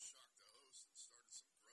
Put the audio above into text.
Shocked the host and started some